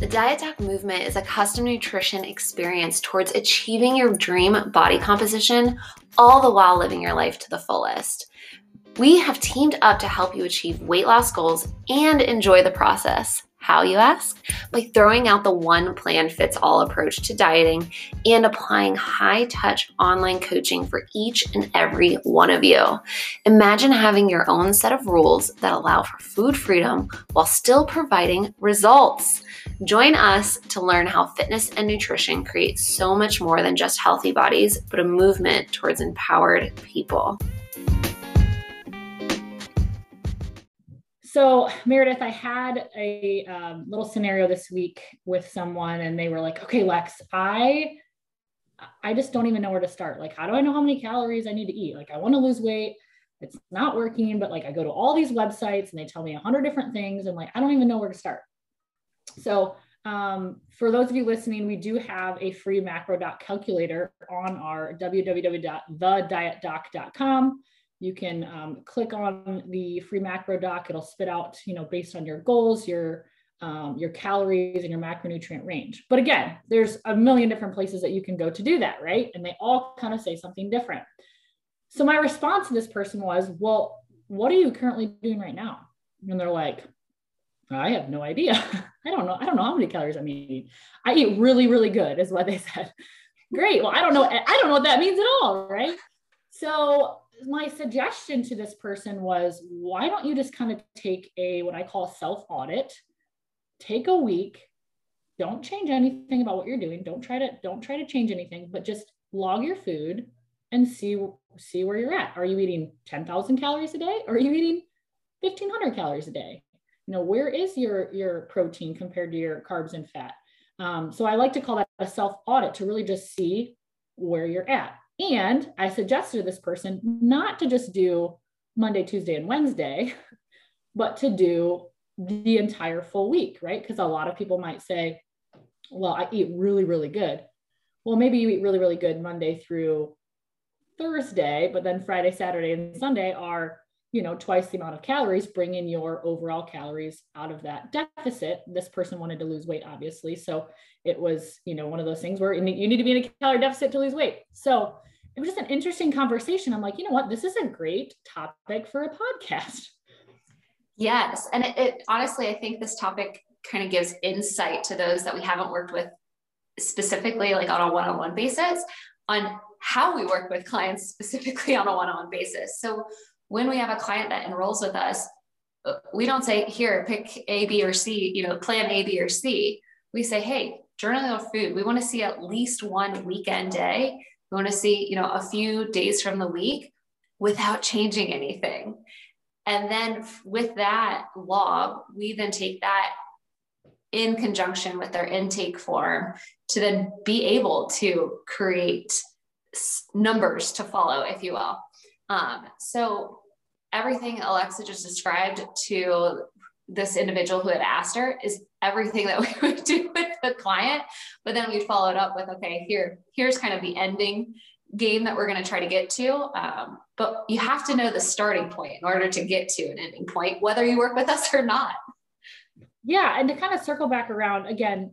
The Diet movement is a custom nutrition experience towards achieving your dream body composition, all the while living your life to the fullest. We have teamed up to help you achieve weight loss goals and enjoy the process. How, you ask? By throwing out the one plan fits all approach to dieting and applying high touch online coaching for each and every one of you. Imagine having your own set of rules that allow for food freedom while still providing results. Join us to learn how fitness and nutrition create so much more than just healthy bodies, but a movement towards empowered people. So, Meredith, I had a um, little scenario this week with someone, and they were like, "Okay, Lex, I, I just don't even know where to start. Like, how do I know how many calories I need to eat? Like, I want to lose weight. It's not working, but like, I go to all these websites, and they tell me a hundred different things, and like, I don't even know where to start." So, um, for those of you listening, we do have a free macro doc calculator on our www.thedietdoc.com you can um, click on the free macro doc. It'll spit out, you know, based on your goals, your um, your calories and your macronutrient range. But again, there's a million different places that you can go to do that, right? And they all kind of say something different. So my response to this person was, well, what are you currently doing right now? And they're like, I have no idea. I don't know. I don't know how many calories I'm eating. I eat really, really good, is what they said. Great. Well, I don't know. I don't know what that means at all, right? So my suggestion to this person was why don't you just kind of take a what I call self audit, take a week, don't change anything about what you're doing, don't try to don't try to change anything, but just log your food and see see where you're at. Are you eating 10,000 calories a day or are you eating 1500 calories a day? You know, where is your your protein compared to your carbs and fat? Um, so I like to call that a self audit to really just see where you're at. And I suggested to this person not to just do Monday, Tuesday, and Wednesday, but to do the entire full week, right? Because a lot of people might say, well, I eat really, really good. Well, maybe you eat really, really good Monday through Thursday, but then Friday, Saturday, and Sunday are you know twice the amount of calories bring in your overall calories out of that deficit. This person wanted to lose weight obviously. So it was you know one of those things where you need to be in a calorie deficit to lose weight. So it was just an interesting conversation. I'm like you know what? This is a great topic for a podcast. Yes. And it, it honestly i think this topic kind of gives insight to those that we haven't worked with specifically like on a one-on-one basis on how we work with clients specifically on a one-on-one basis. So when we have a client that enrolls with us, we don't say, here, pick A, B, or C, you know, plan A, B, or C. We say, hey, journal of food. We want to see at least one weekend day. We want to see, you know, a few days from the week without changing anything. And then with that log, we then take that in conjunction with their intake form to then be able to create numbers to follow, if you will. Um, so everything Alexa just described to this individual who had asked her is everything that we would do with the client. But then we'd follow it up with, okay, here, here's kind of the ending game that we're going to try to get to. Um, but you have to know the starting point in order to get to an ending point, whether you work with us or not. Yeah. And to kind of circle back around again,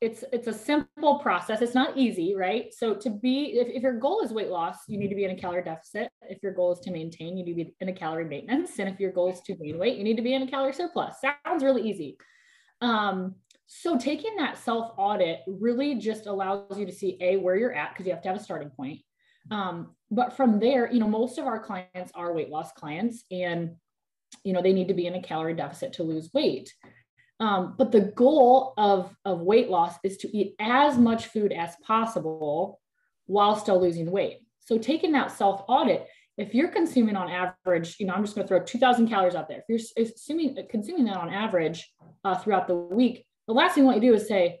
it's it's a simple process. It's not easy right? So to be if, if your goal is weight loss you need to be in a calorie deficit. If your goal is to maintain you need to be in a calorie maintenance. And if your goal is to gain weight you need to be in a calorie surplus. Sounds really easy. Um, so taking that self audit really just allows you to see a where you're at because you have to have a starting point. Um, but from there you know most of our clients are weight loss clients and you know they need to be in a calorie deficit to lose weight um, but the goal of, of weight loss is to eat as much food as possible while still losing weight. So taking that self audit, if you're consuming on average, you know, I'm just going to throw 2,000 calories out there. If you're assuming consuming that on average uh, throughout the week, the last thing you want to do is say,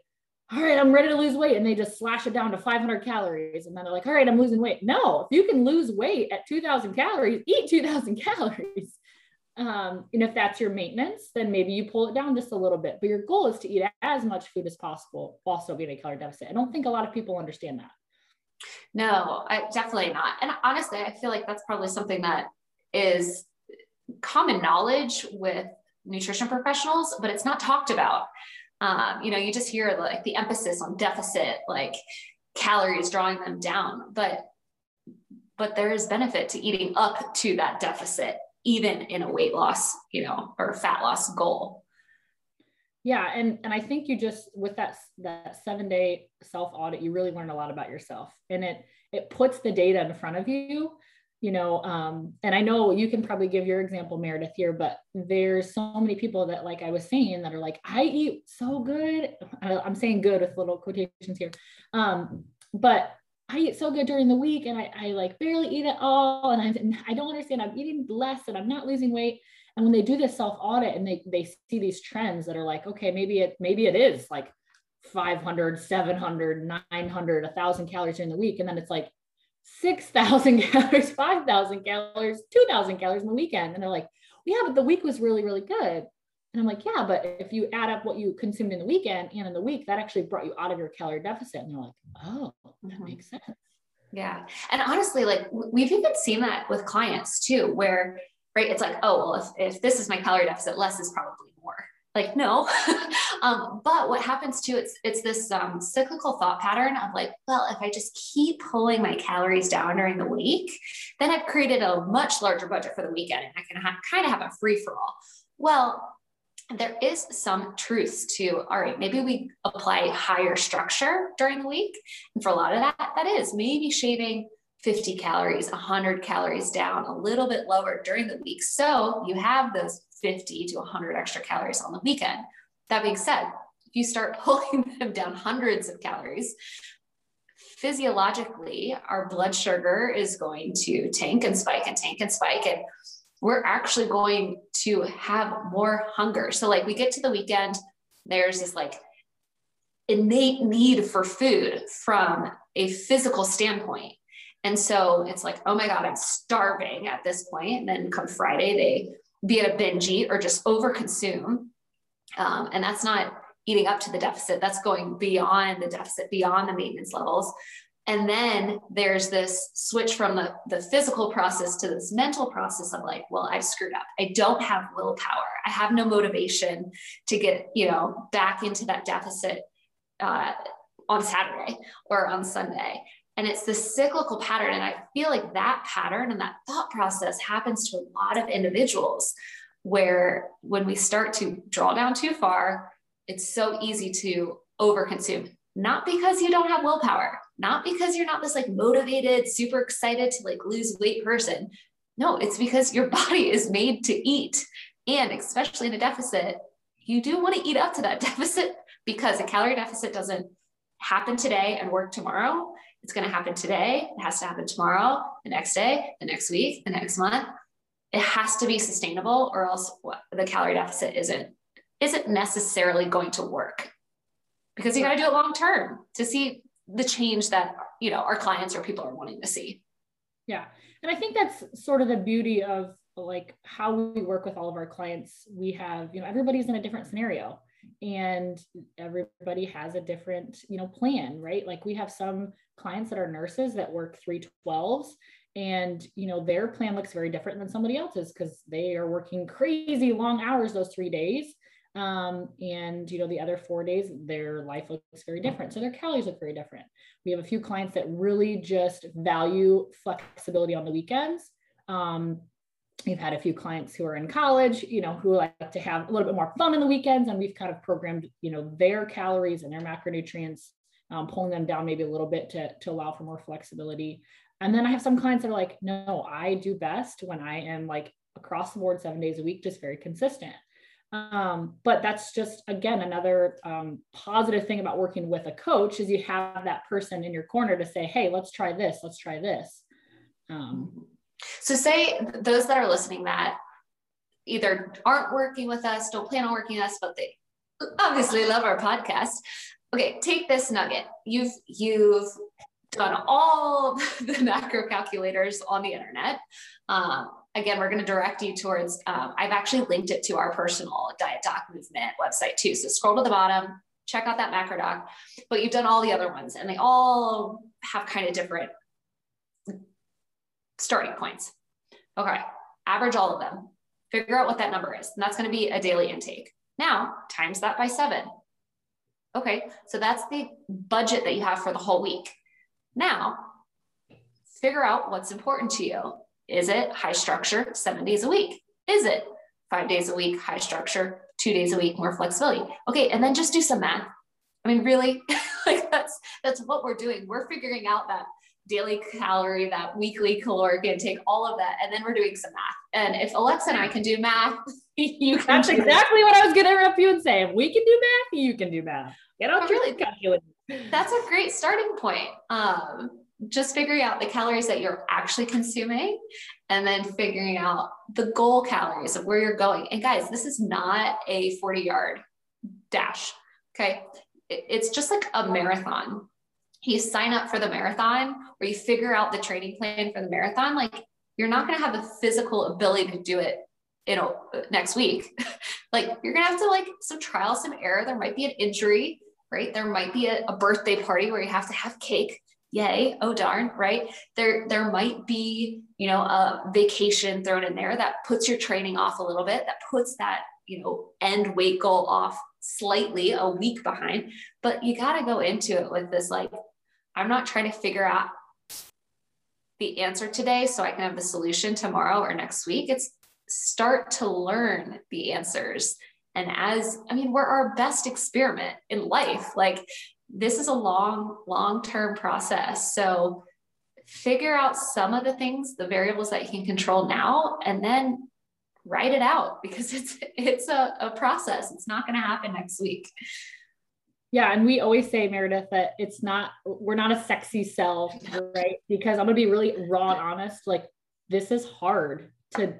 all right, I'm ready to lose weight. And they just slash it down to 500 calories. And then they're like, all right, I'm losing weight. No, if you can lose weight at 2000 calories, eat 2000 calories. Um, and if that's your maintenance, then maybe you pull it down just a little bit. But your goal is to eat as much food as possible while still being a calorie deficit. I don't think a lot of people understand that. No, I, definitely not. And honestly, I feel like that's probably something that is common knowledge with nutrition professionals, but it's not talked about. Um, you know, you just hear like the emphasis on deficit, like calories drawing them down, but but there is benefit to eating up to that deficit, even in a weight loss, you know, or fat loss goal. Yeah, and and I think you just with that that seven day self audit, you really learn a lot about yourself, and it it puts the data in front of you you know um, and i know you can probably give your example meredith here but there's so many people that like i was saying that are like i eat so good i'm saying good with little quotations here um, but i eat so good during the week and i, I like barely eat at all and I, I don't understand i'm eating less and i'm not losing weight and when they do this self audit and they, they see these trends that are like okay maybe it maybe it is like 500 700 900 1000 calories during the week and then it's like 6,000 calories, 5,000 calories, 2,000 calories in the weekend. And they're like, yeah, but the week was really, really good. And I'm like, yeah, but if you add up what you consumed in the weekend and in the week, that actually brought you out of your calorie deficit. And they're like, oh, that mm-hmm. makes sense. Yeah. And honestly, like we've even seen that with clients too, where, right, it's like, oh, well, if, if this is my calorie deficit, less is probably more like no um, but what happens too it's it's this um, cyclical thought pattern of like well if i just keep pulling my calories down during the week then i've created a much larger budget for the weekend and i can have, kind of have a free for all well there is some truth to all right maybe we apply higher structure during the week and for a lot of that that is maybe shaving 50 calories 100 calories down a little bit lower during the week so you have those 50 to 100 extra calories on the weekend. That being said, if you start pulling them down hundreds of calories, physiologically, our blood sugar is going to tank and spike and tank and spike. And we're actually going to have more hunger. So, like, we get to the weekend, there's this like innate need for food from a physical standpoint. And so it's like, oh my God, I'm starving at this point. And then come Friday, they be it a binge eat or just overconsume. Um, and that's not eating up to the deficit, that's going beyond the deficit, beyond the maintenance levels. And then there's this switch from the, the physical process to this mental process of like, well, I've screwed up. I don't have willpower. I have no motivation to get, you know, back into that deficit uh, on Saturday or on Sunday. And it's this cyclical pattern. And I feel like that pattern and that thought process happens to a lot of individuals where when we start to draw down too far, it's so easy to overconsume. Not because you don't have willpower, not because you're not this like motivated, super excited to like lose weight person. No, it's because your body is made to eat. And especially in a deficit, you do want to eat up to that deficit because a calorie deficit doesn't happen today and work tomorrow. It's going to happen today. It has to happen tomorrow, the next day, the next week, the next month. It has to be sustainable, or else the calorie deficit isn't isn't necessarily going to work because you got to do it long term to see the change that you know our clients or people are wanting to see. Yeah, and I think that's sort of the beauty of like how we work with all of our clients. We have you know everybody's in a different scenario and everybody has a different you know plan right like we have some clients that are nurses that work 312s and you know their plan looks very different than somebody else's because they are working crazy long hours those three days um, and you know the other four days their life looks very different. So their calories look very different. We have a few clients that really just value flexibility on the weekends. Um, we've had a few clients who are in college you know who like to have a little bit more fun in the weekends and we've kind of programmed you know their calories and their macronutrients um, pulling them down maybe a little bit to, to allow for more flexibility. And then i have some clients that are like no i do best when i am like across the board seven days a week just very consistent um, but that's just again another um, positive thing about working with a coach is you have that person in your corner to say hey let's try this let's try this um, so, say those that are listening that either aren't working with us, don't plan on working with us, but they obviously love our podcast. Okay, take this nugget. You've you've done all the macro calculators on the internet. Um, again, we're going to direct you towards. Um, I've actually linked it to our personal diet doc movement website too. So scroll to the bottom, check out that macro doc. But you've done all the other ones, and they all have kind of different starting points. Okay, average all of them. Figure out what that number is. And that's going to be a daily intake. Now, times that by seven. Okay, so that's the budget that you have for the whole week. Now, figure out what's important to you. Is it high structure, seven days a week? Is it five days a week, high structure, two days a week, more flexibility? Okay, and then just do some math. I mean, really, like that's that's what we're doing. We're figuring out that daily calorie, that weekly caloric intake, all of that, and then we're doing some math. And if Alexa and I can do math, you can. That's exactly what I was going to interrupt you and say. If we can do math, you can do math. Get out really calculator. That's a great starting point. Um, just figuring out the calories that you're actually consuming and then figuring out the goal calories of where you're going. And guys, this is not a 40 yard dash. Okay. It's just like a marathon. You sign up for the marathon or you figure out the training plan for the marathon. Like you're not going to have the physical ability to do it you know next week like you're gonna have to like some trial some error there might be an injury right there might be a, a birthday party where you have to have cake yay oh darn right? There there might be you know a vacation thrown in there that puts your training off a little bit that puts that you know end weight goal off slightly a week behind. But you got to go into it with this like i'm not trying to figure out the answer today so i can have the solution tomorrow or next week. It's start to learn the answers. And as i mean we're our best experiment in life. Like this is a long, long term process. So figure out some of the things, the variables that you can control now, and then write it out because it's it's a, a process. It's not going to happen next week. Yeah, and we always say, Meredith, that it's not we're not a sexy sell, right? Because I'm gonna be really raw and honest. Like this is hard to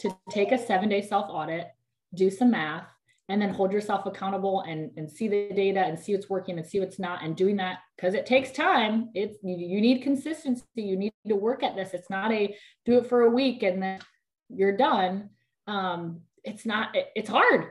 to take a seven day self audit, do some math, and then hold yourself accountable and, and see the data and see what's working and see what's not and doing that because it takes time. It's you, you need consistency. You need to work at this. It's not a do it for a week and then you're done. Um, it's not it, it's hard.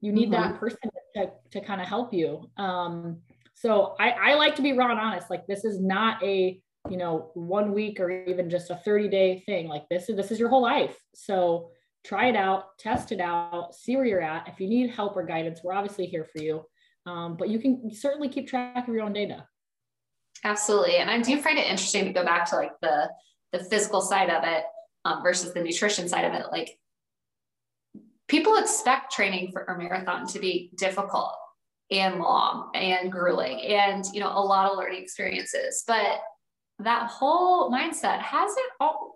You need mm-hmm. that person to, to kind of help you. Um, so I, I like to be raw and honest. Like this is not a you know one week or even just a 30 day thing. Like this is this is your whole life. So try it out, test it out, see where you're at. If you need help or guidance, we're obviously here for you. Um, but you can certainly keep track of your own data. Absolutely. And I do find it interesting to go back to like the, the physical side of it um, versus the nutrition side of it. Like people expect training for a marathon to be difficult and long and grueling and, you know, a lot of learning experiences, but that whole mindset hasn't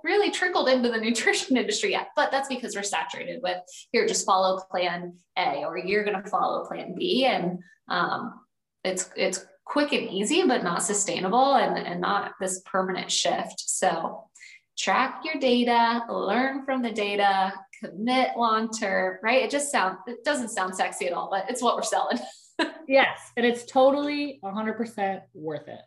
really trickled into the nutrition industry yet. But that's because we're saturated with here, just follow plan A, or you're going to follow plan B. And um, it's, it's quick and easy, but not sustainable and, and not this permanent shift. So track your data, learn from the data, commit long term, right? It just sounds, it doesn't sound sexy at all, but it's what we're selling. yes. And it's totally 100% worth it.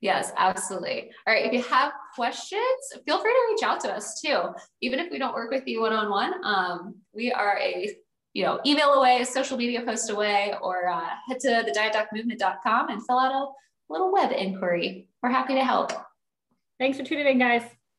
Yes, absolutely. All right. If you have questions, feel free to reach out to us too. Even if we don't work with you one on one, we are a you know email away, social media post away, or uh, head to the dietdocmovement.com and fill out a little web inquiry. We're happy to help. Thanks for tuning in, guys.